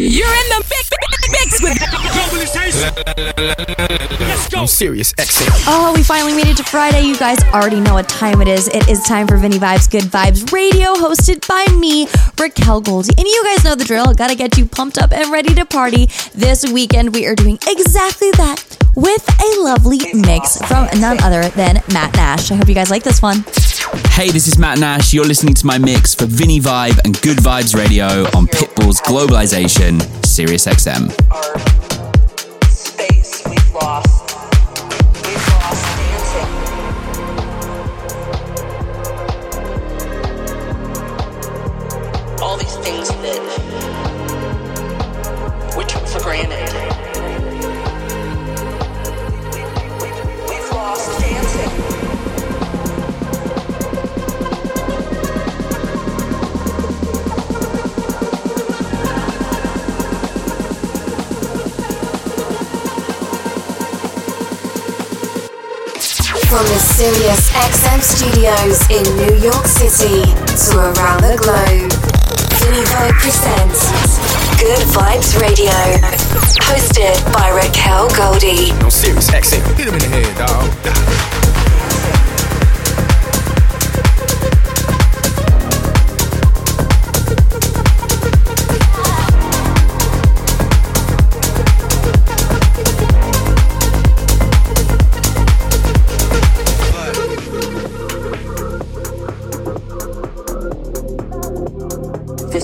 You're in the mix, mix with Let's go. I'm Sirius. XM. Oh, we finally made it to Friday. You guys already know what time it is. It is time for Vinny Vibes Good Vibes Radio, hosted by me, Raquel Goldie. And you guys know the drill. Gotta get you pumped up and ready to party. This weekend, we are doing exactly that with a lovely mix from none other than Matt Nash. I hope you guys like this one. Hey, this is Matt Nash. You're listening to my mix for Vinny Vibe and Good Vibes Radio on Pitbull's Globalization, Sirius XM. granted. We've lost dancing. From the Sirius XM studios in New York City to around the globe, Vinny presents Good Vibes Radio, hosted by Raquel Goldie. I'm Sirius. XM. Hit him in the head, dog.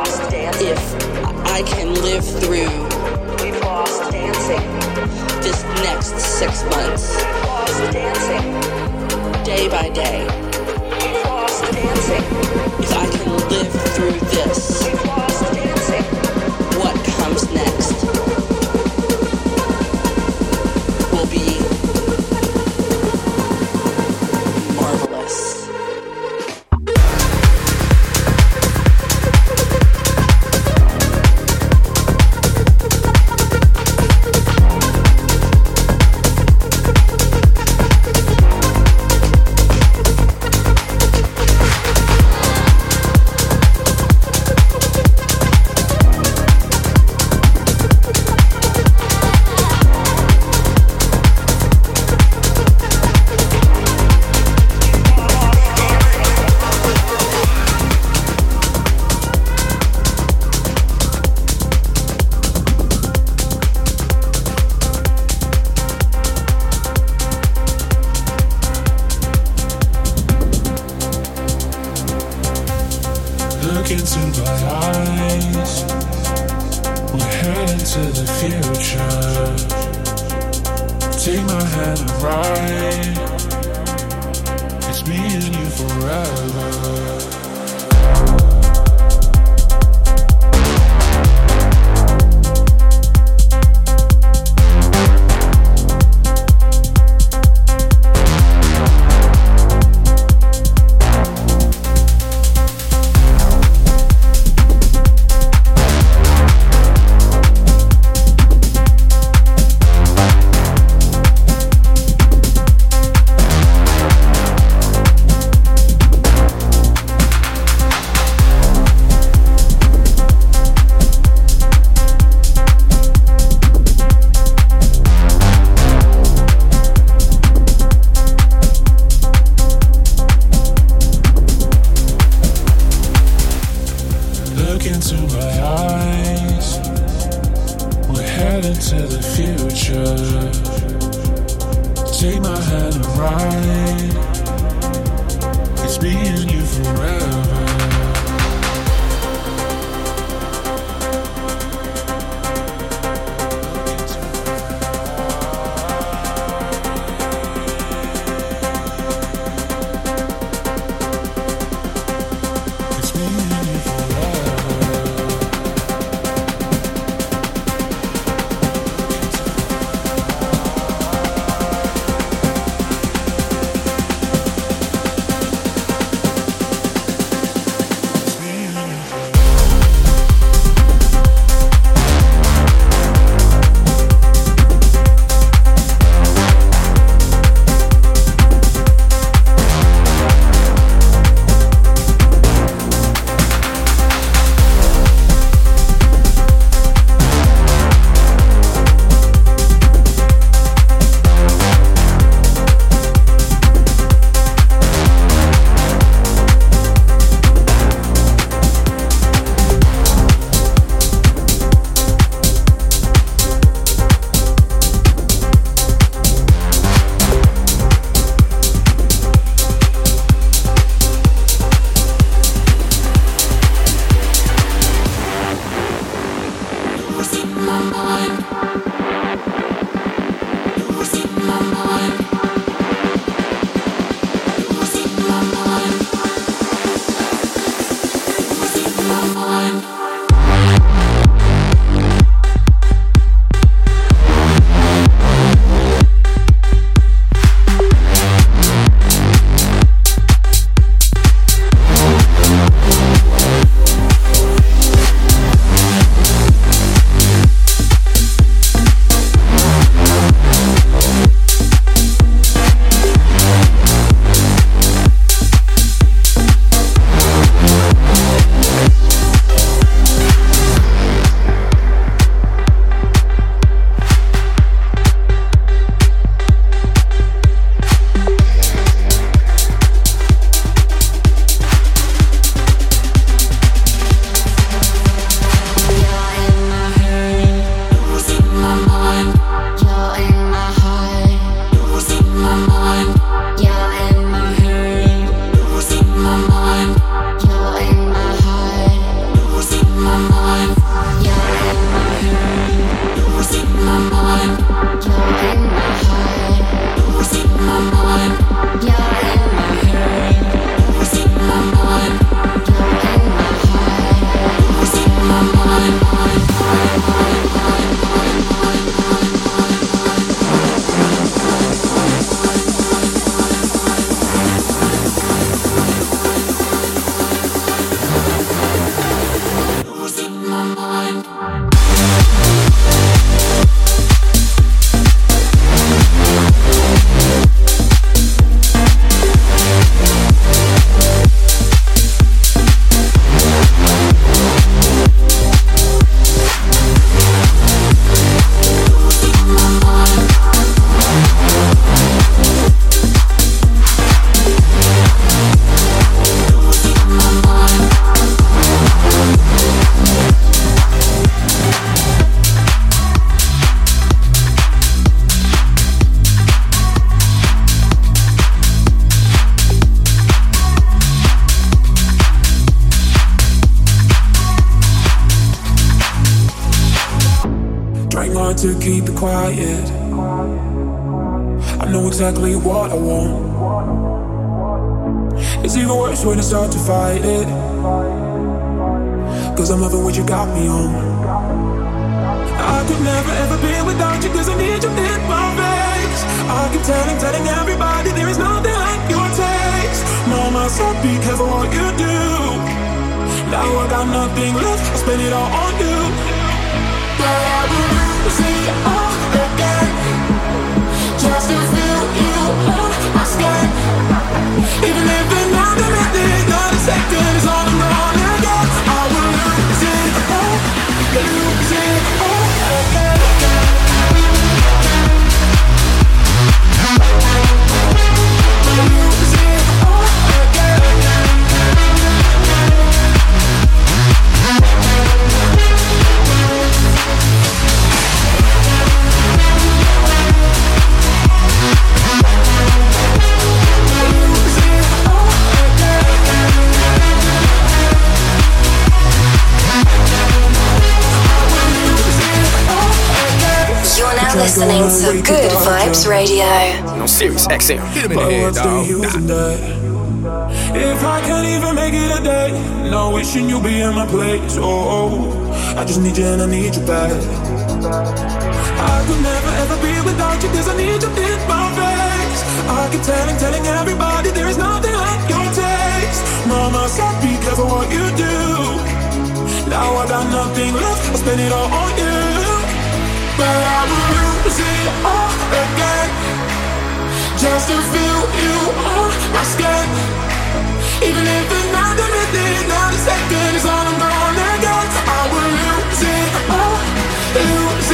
Lost dancing. If I can live through We've lost dancing. this next six months, We've lost dancing. day by day, We've lost dancing. if I can live through this, quiet. I know exactly what I want. Sirius XM. Hit him in the head, dog. If I can't even make it a day, no wishing you'd be in my place. Oh, I just need you and I need you back. I could never ever be without you, cause I need you in my face. I keep telling, telling everybody there is nothing like your taste. Mama said, be careful what you do. Now I got nothing left, I spend it all on you. But I it all again just to feel you on my skin. Even if another minute, not a second is all I'm gonna get, I will lose it all, lose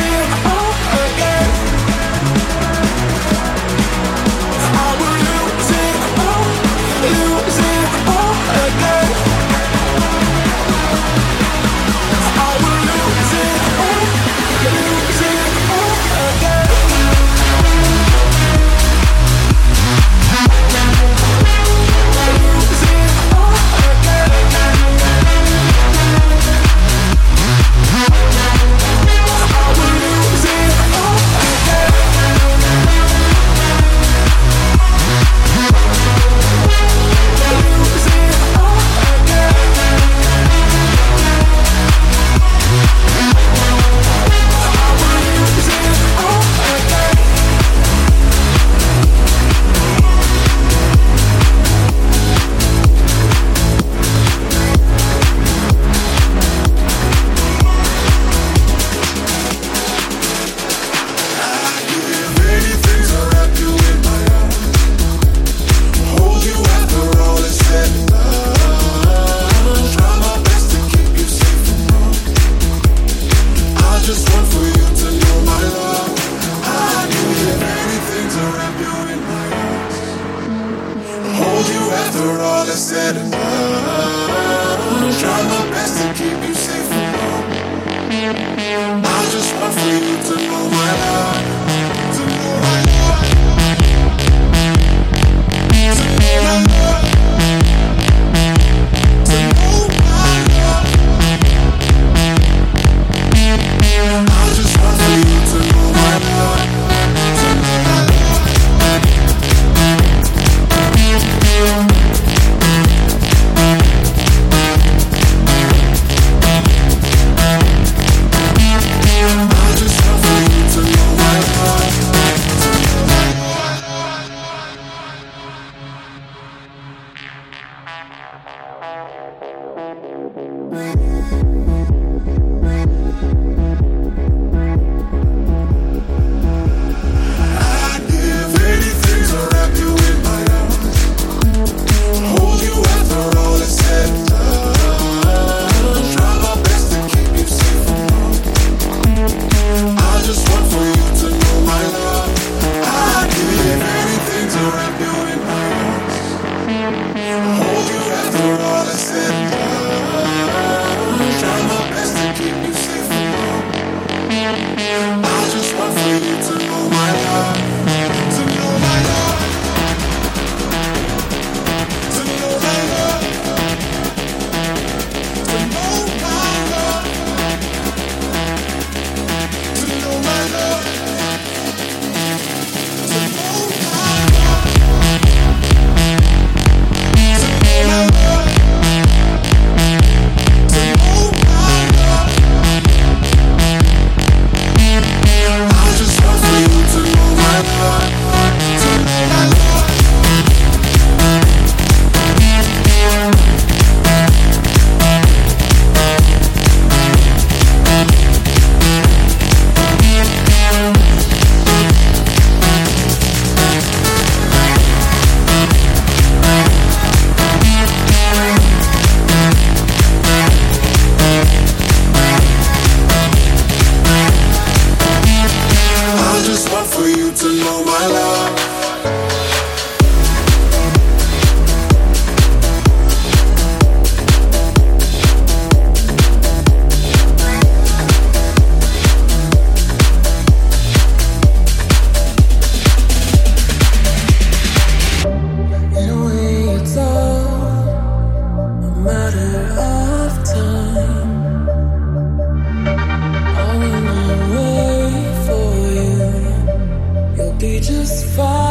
just fine.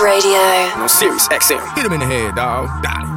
Radio. No Sirius XM. Hit him in the head, dog. Got it.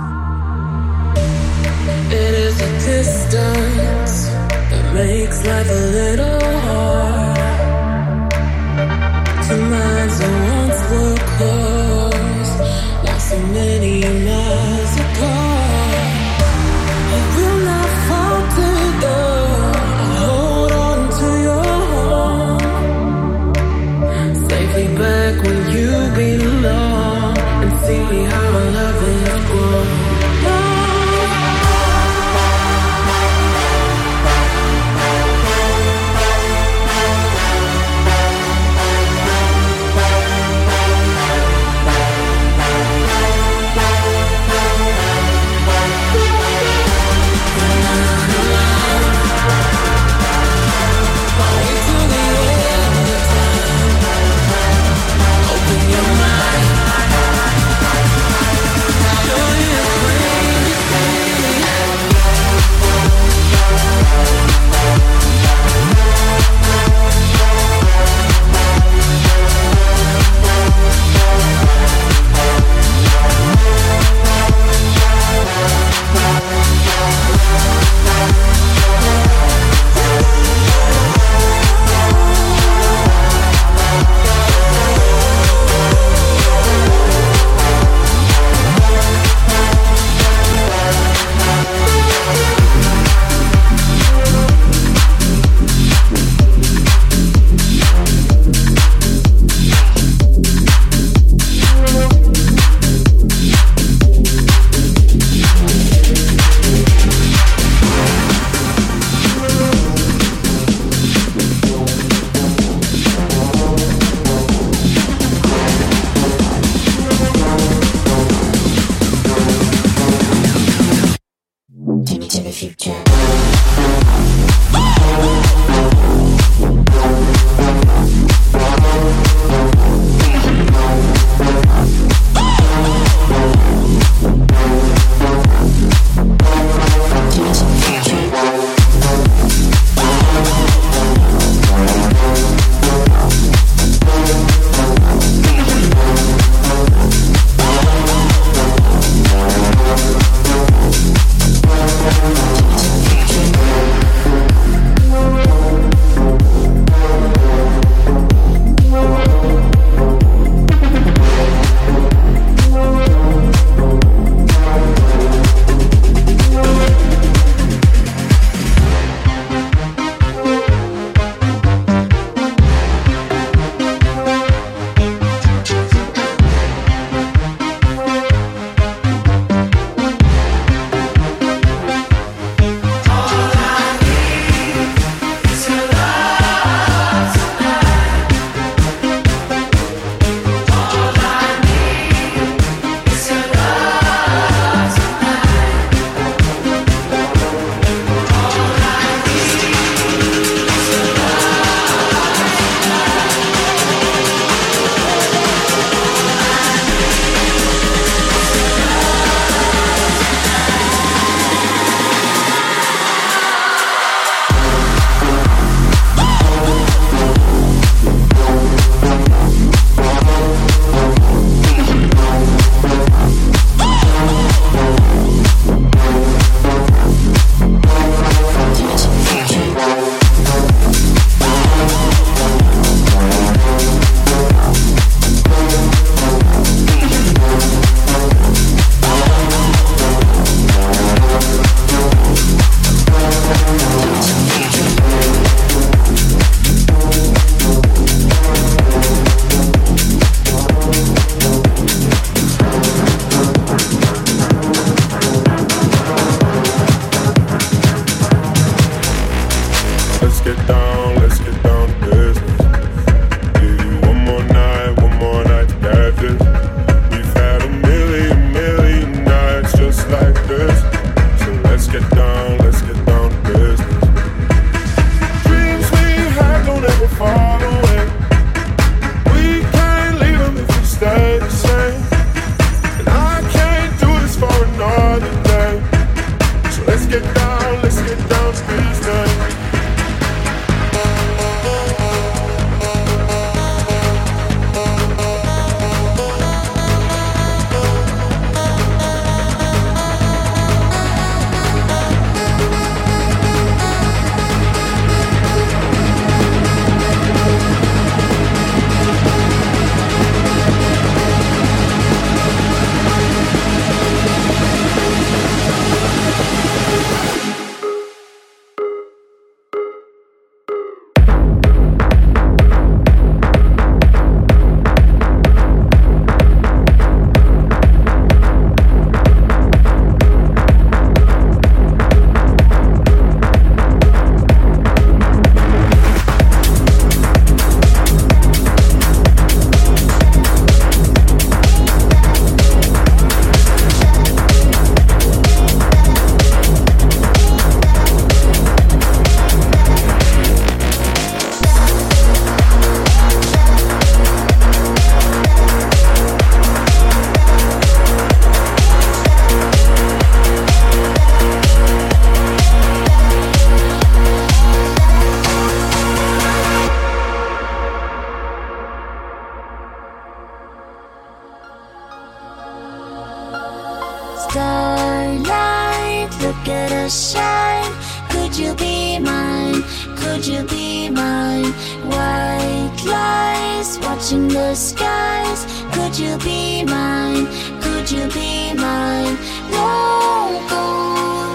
starlight, look at us shine. Could you be mine? Could you be mine? White lies, watching the skies. Could you be mine? Could you be mine? Don't go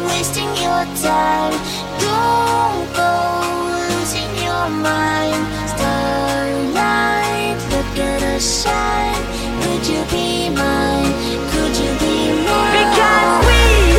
wasting your time. Don't go losing your mind. Starlight, look at us shine. Could you be mine? Could Cause we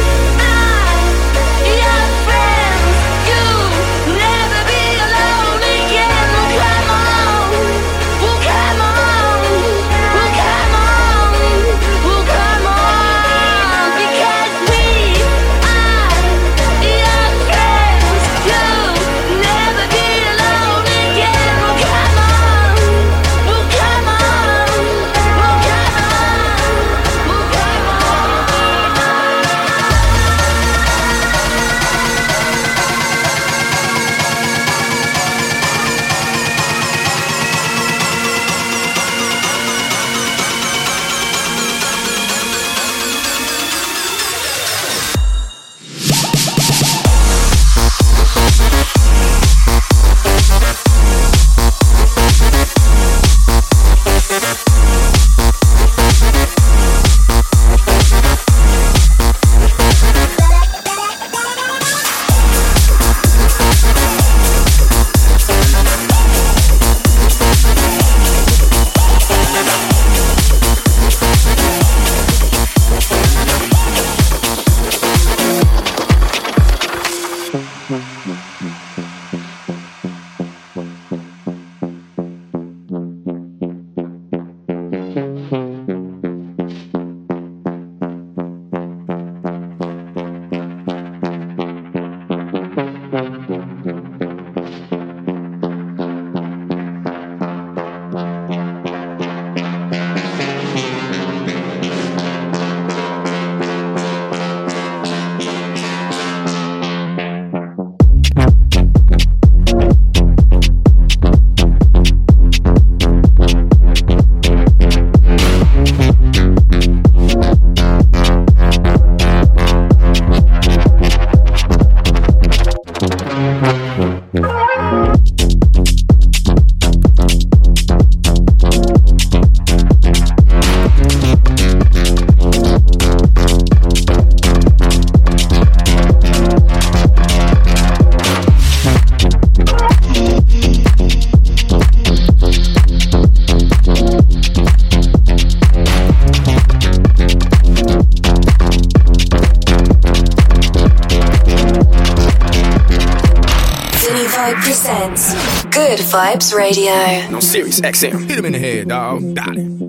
Vibes Radio. On XM. Hit him in the head, dog. Got it.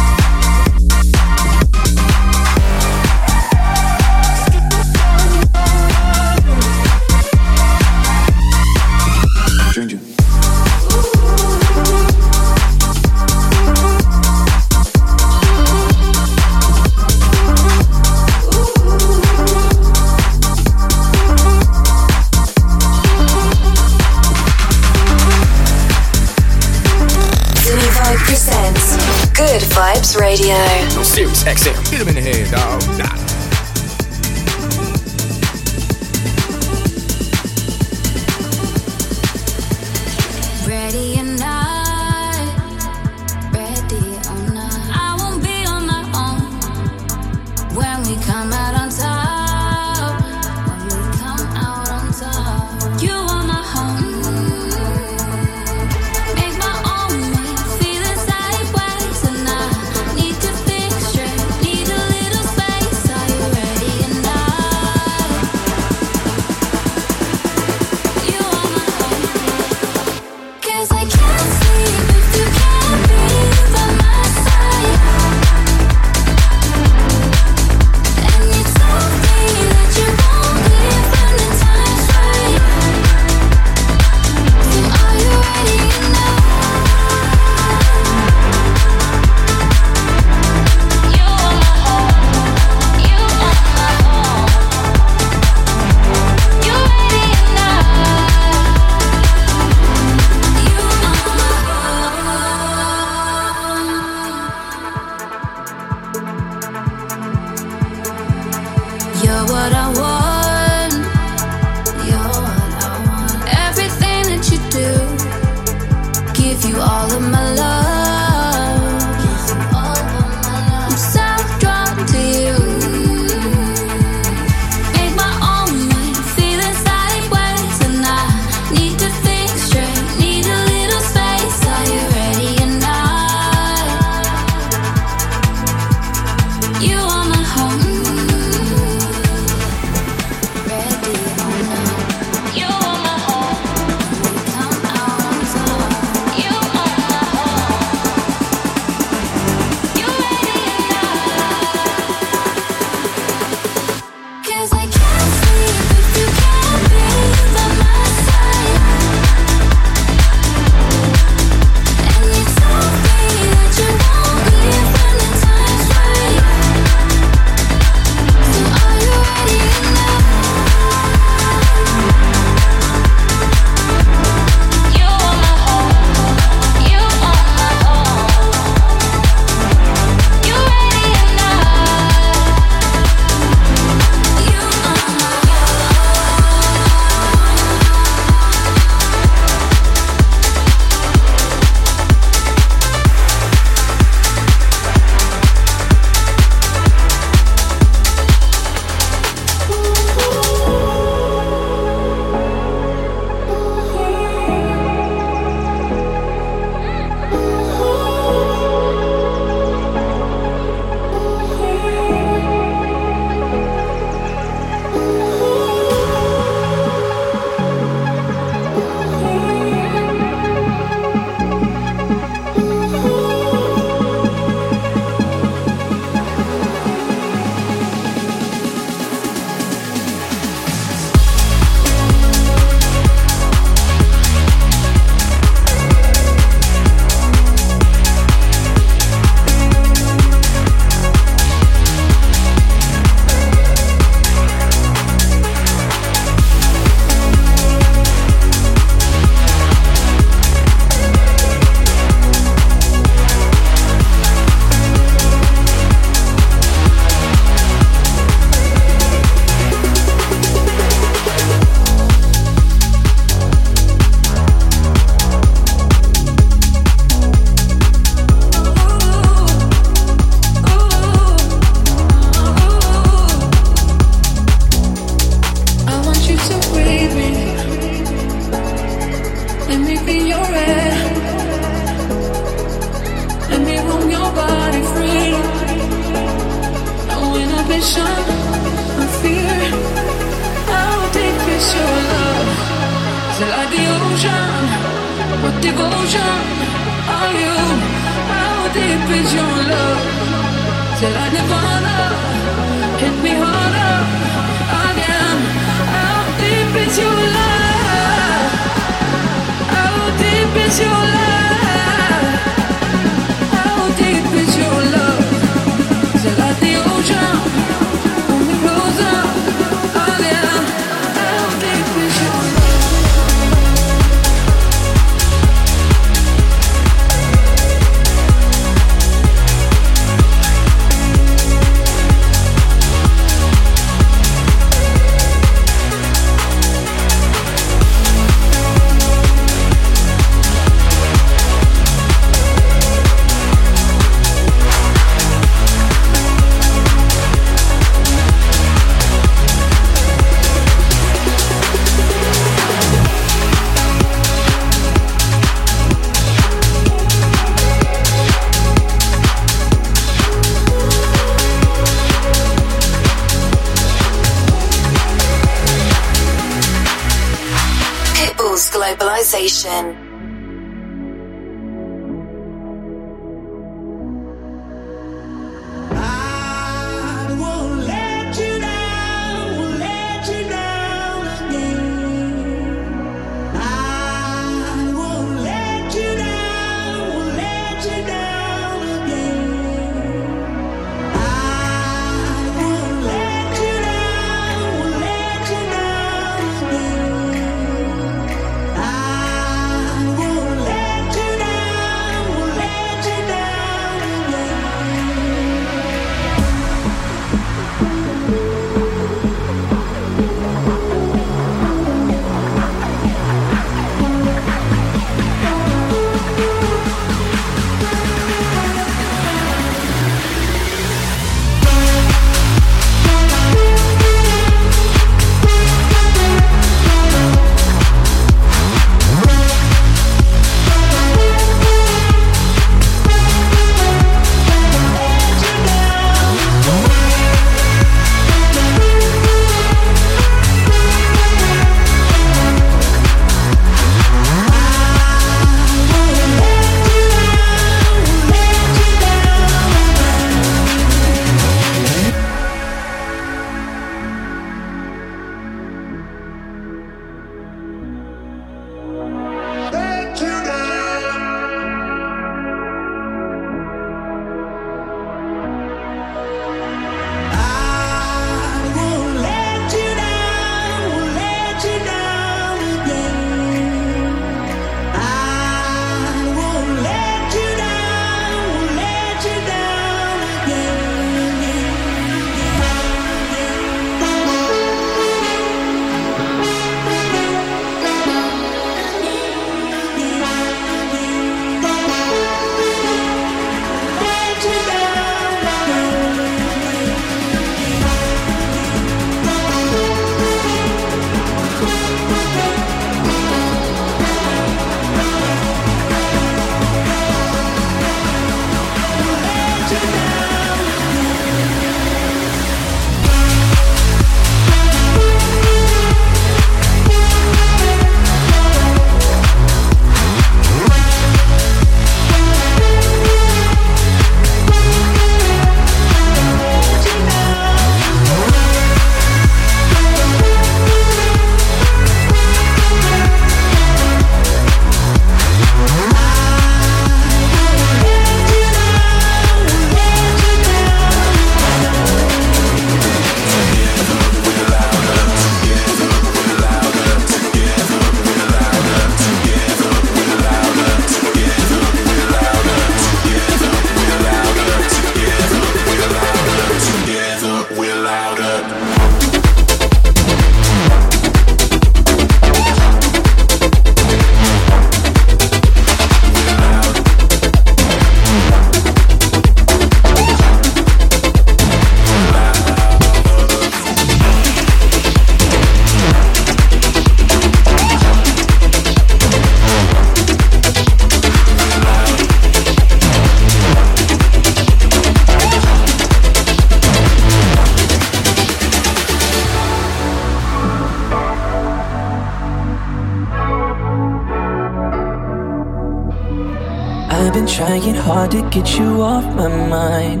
Hard to get you off my mind.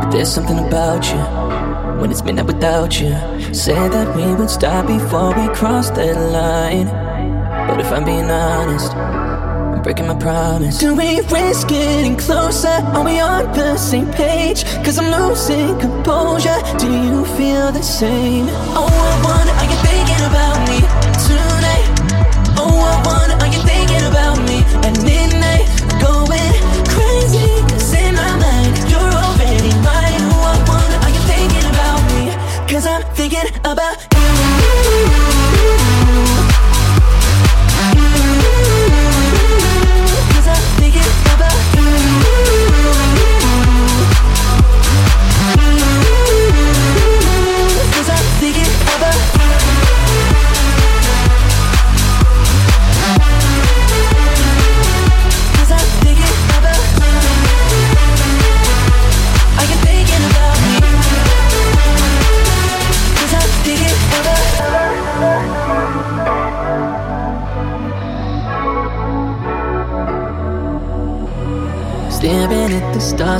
But there's something about you when it's midnight without you. Said that we would stop before we crossed that line. But if I'm being honest, I'm breaking my promise. Do we risk getting closer? Are we on the same page? Cause I'm losing composure. Do you feel the same? Oh, I wonder, thinking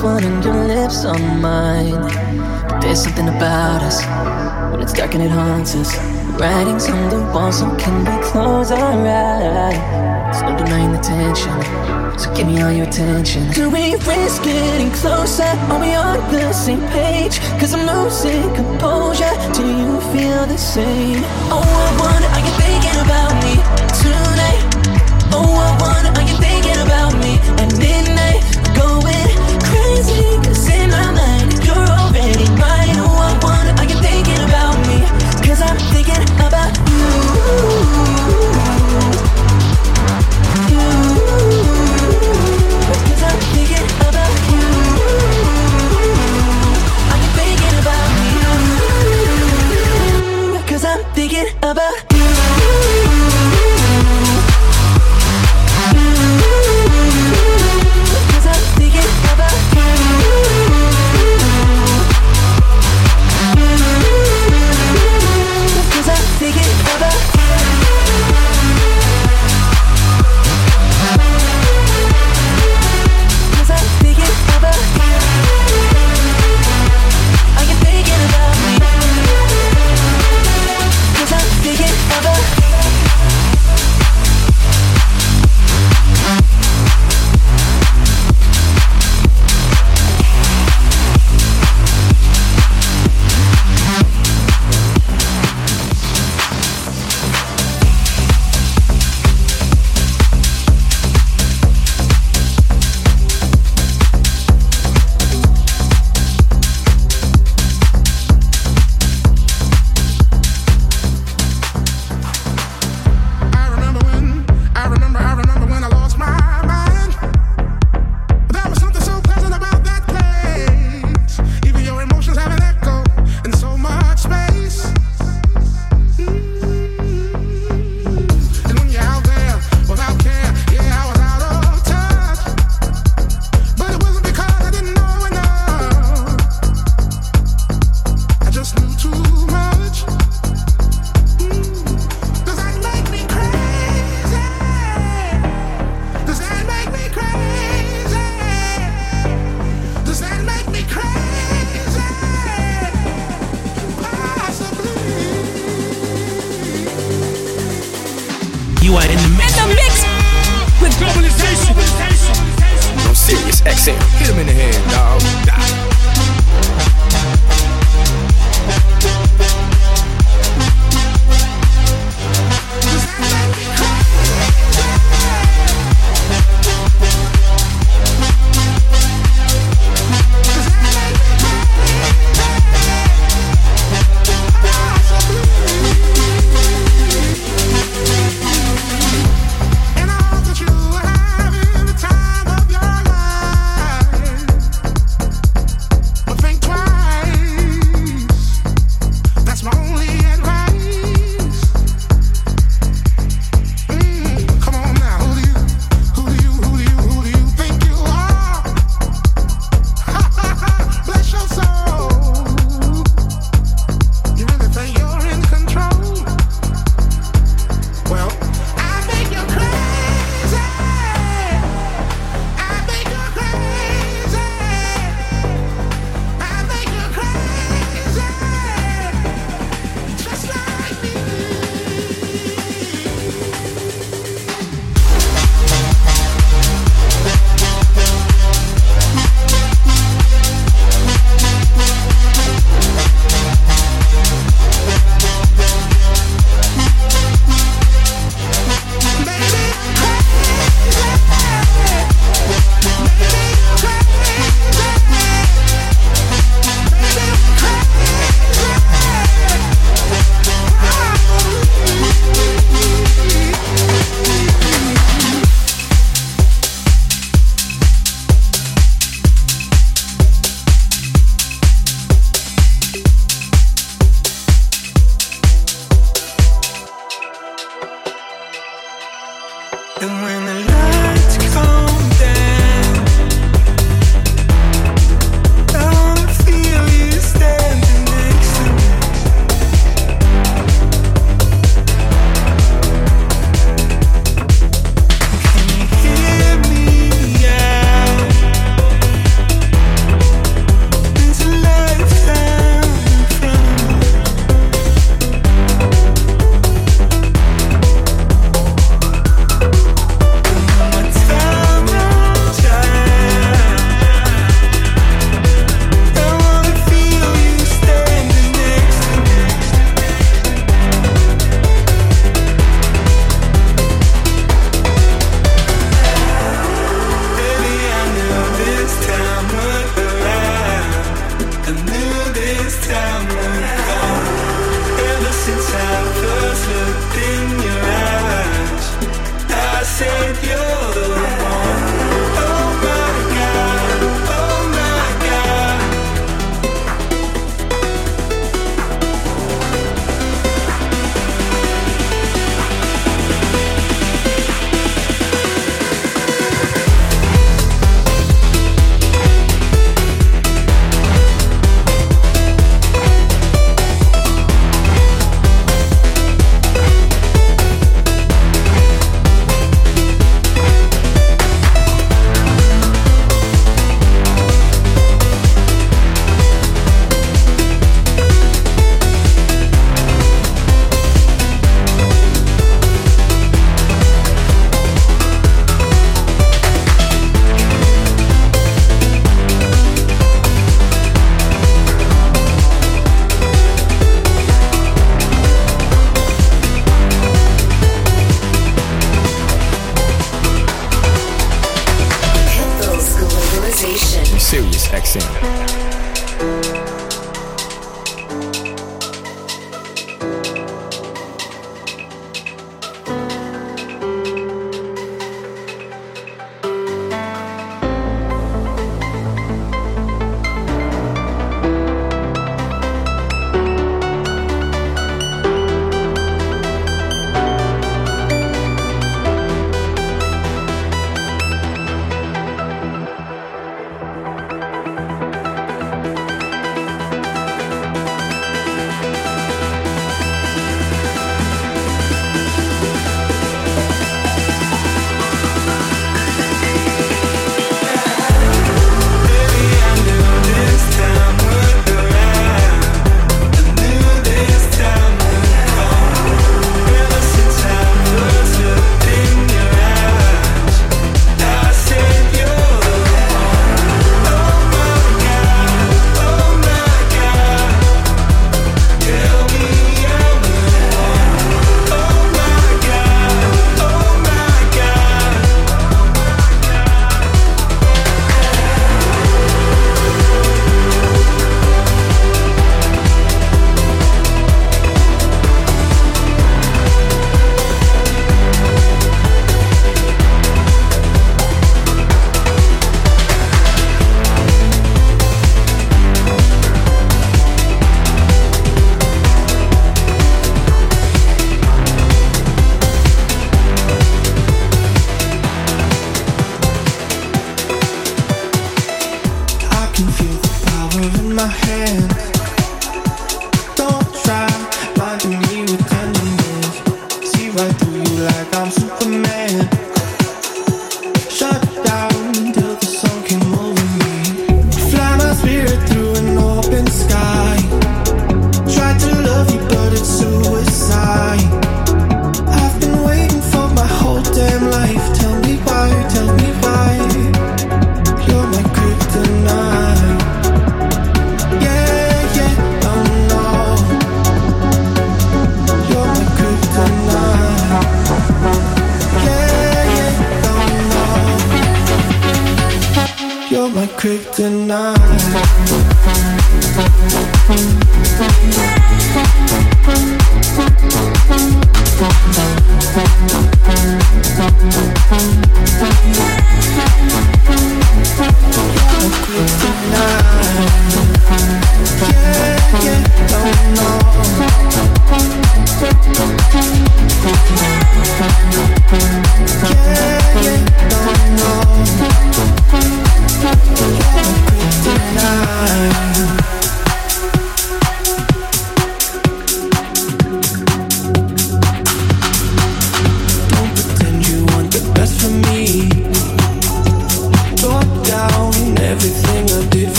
stars, wanting your lips on mine. But there's something about us when it's dark and it haunts us. Writings on the wall, so can we close our eyes? No denying the tension, so give me all your attention. Do we risk getting closer? Are we on the same page? Cause I'm losing composure. Do you feel the same? Oh, I wonder, are you thinking about me tonight? Oh, I wonder, are you thinking about me at midnight?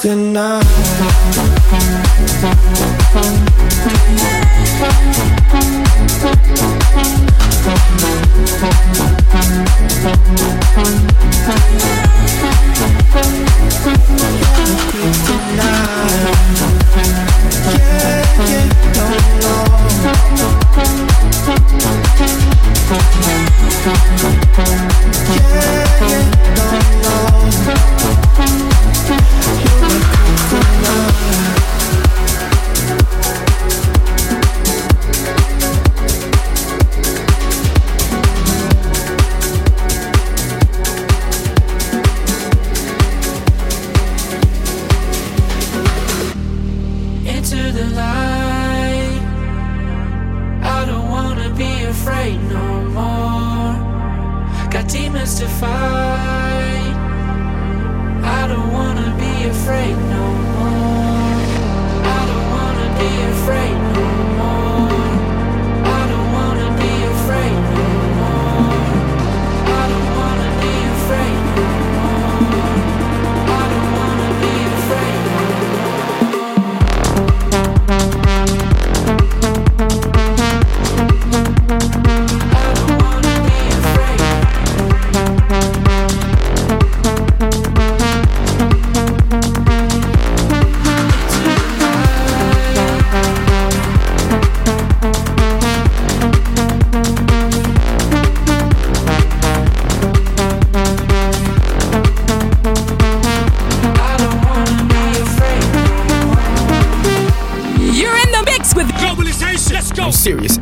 tonight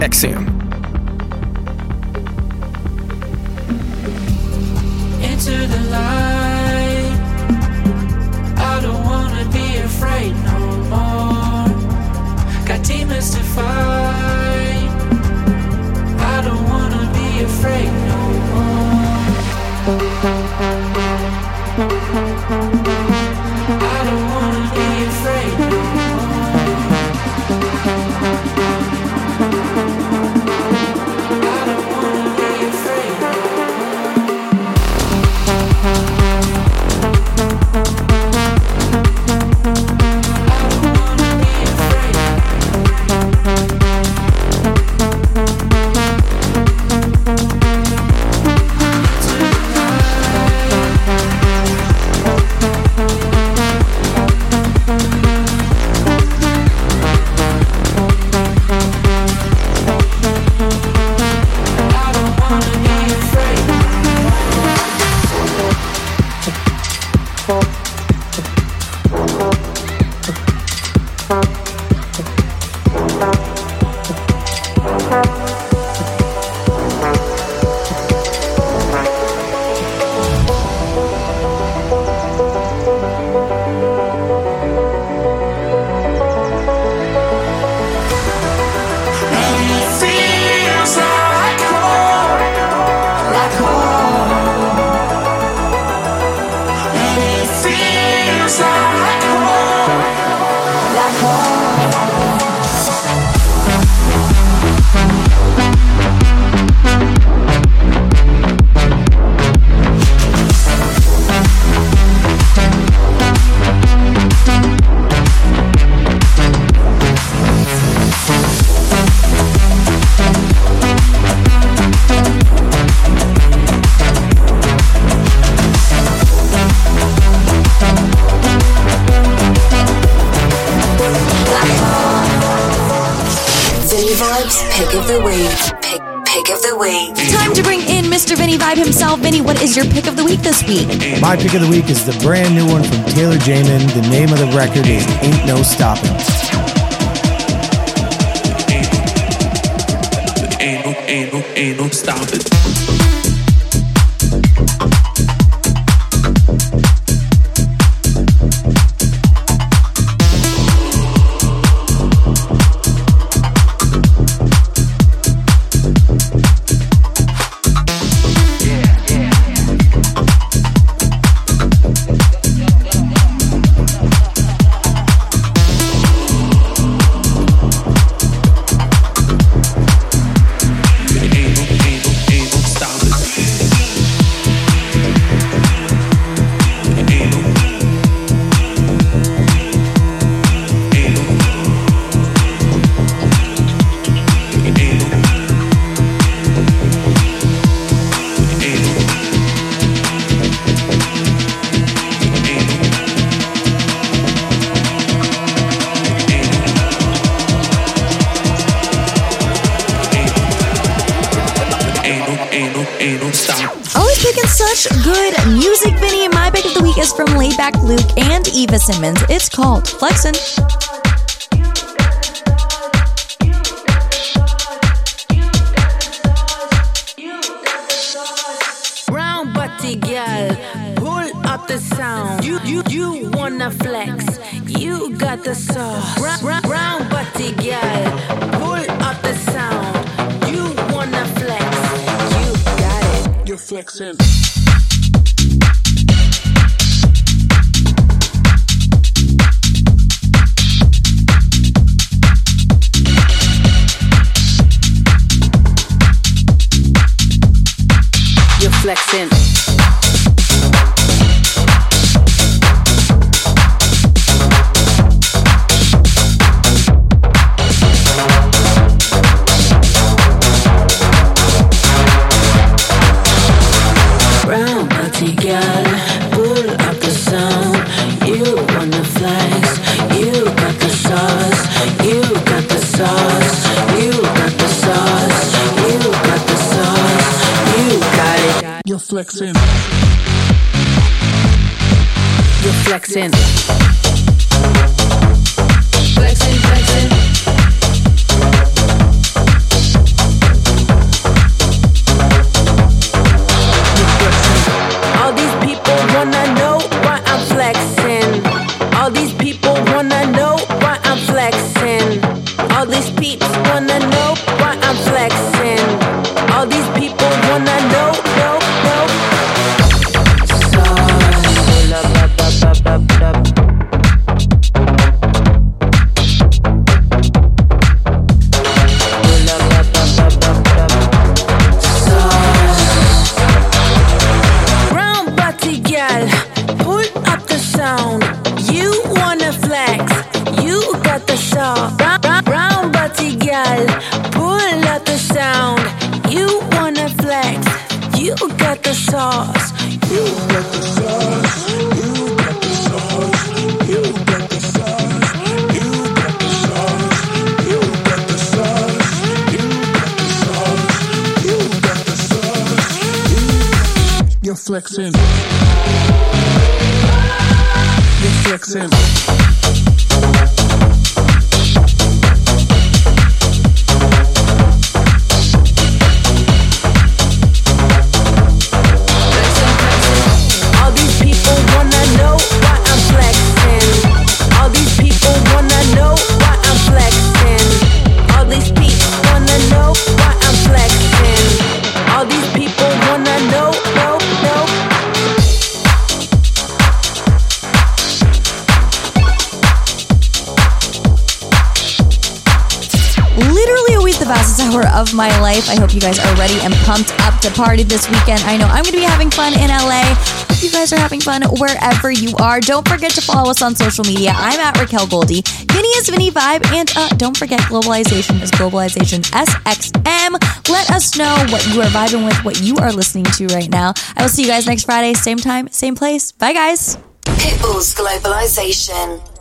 Exium. what is your pick of the week this week? My pick of the week is the brand new one from Taylor Jamin. The name of the record is Ain't No Stopping. Ain't no, ain't no, ain't no stopping. Ain't no stopping. Always picking such good music, Vinny. My pick of the week is from Laidback Luke and Eva Simons. It's called Flexin'. Brown butty girl, pull up the sound. You you you wanna flex? You got the sauce. Brown, brown, brown butty girl, flexing. You're flexing. Reflexing. Reflexing. Ready and pumped up to party this weekend. I know I'm going to be having fun in LA. Hope you guys are having fun wherever you are. Don't forget to follow us on social media. I'm at Raquel Goldie. Vinny is Vinny Vibe. And uh, don't forget, Globalization is Globalization SXM. Let us know what you are vibing with, what you are listening to right now. I will see you guys next Friday, same time, same place. Bye, guys. Pitbull's Globalization.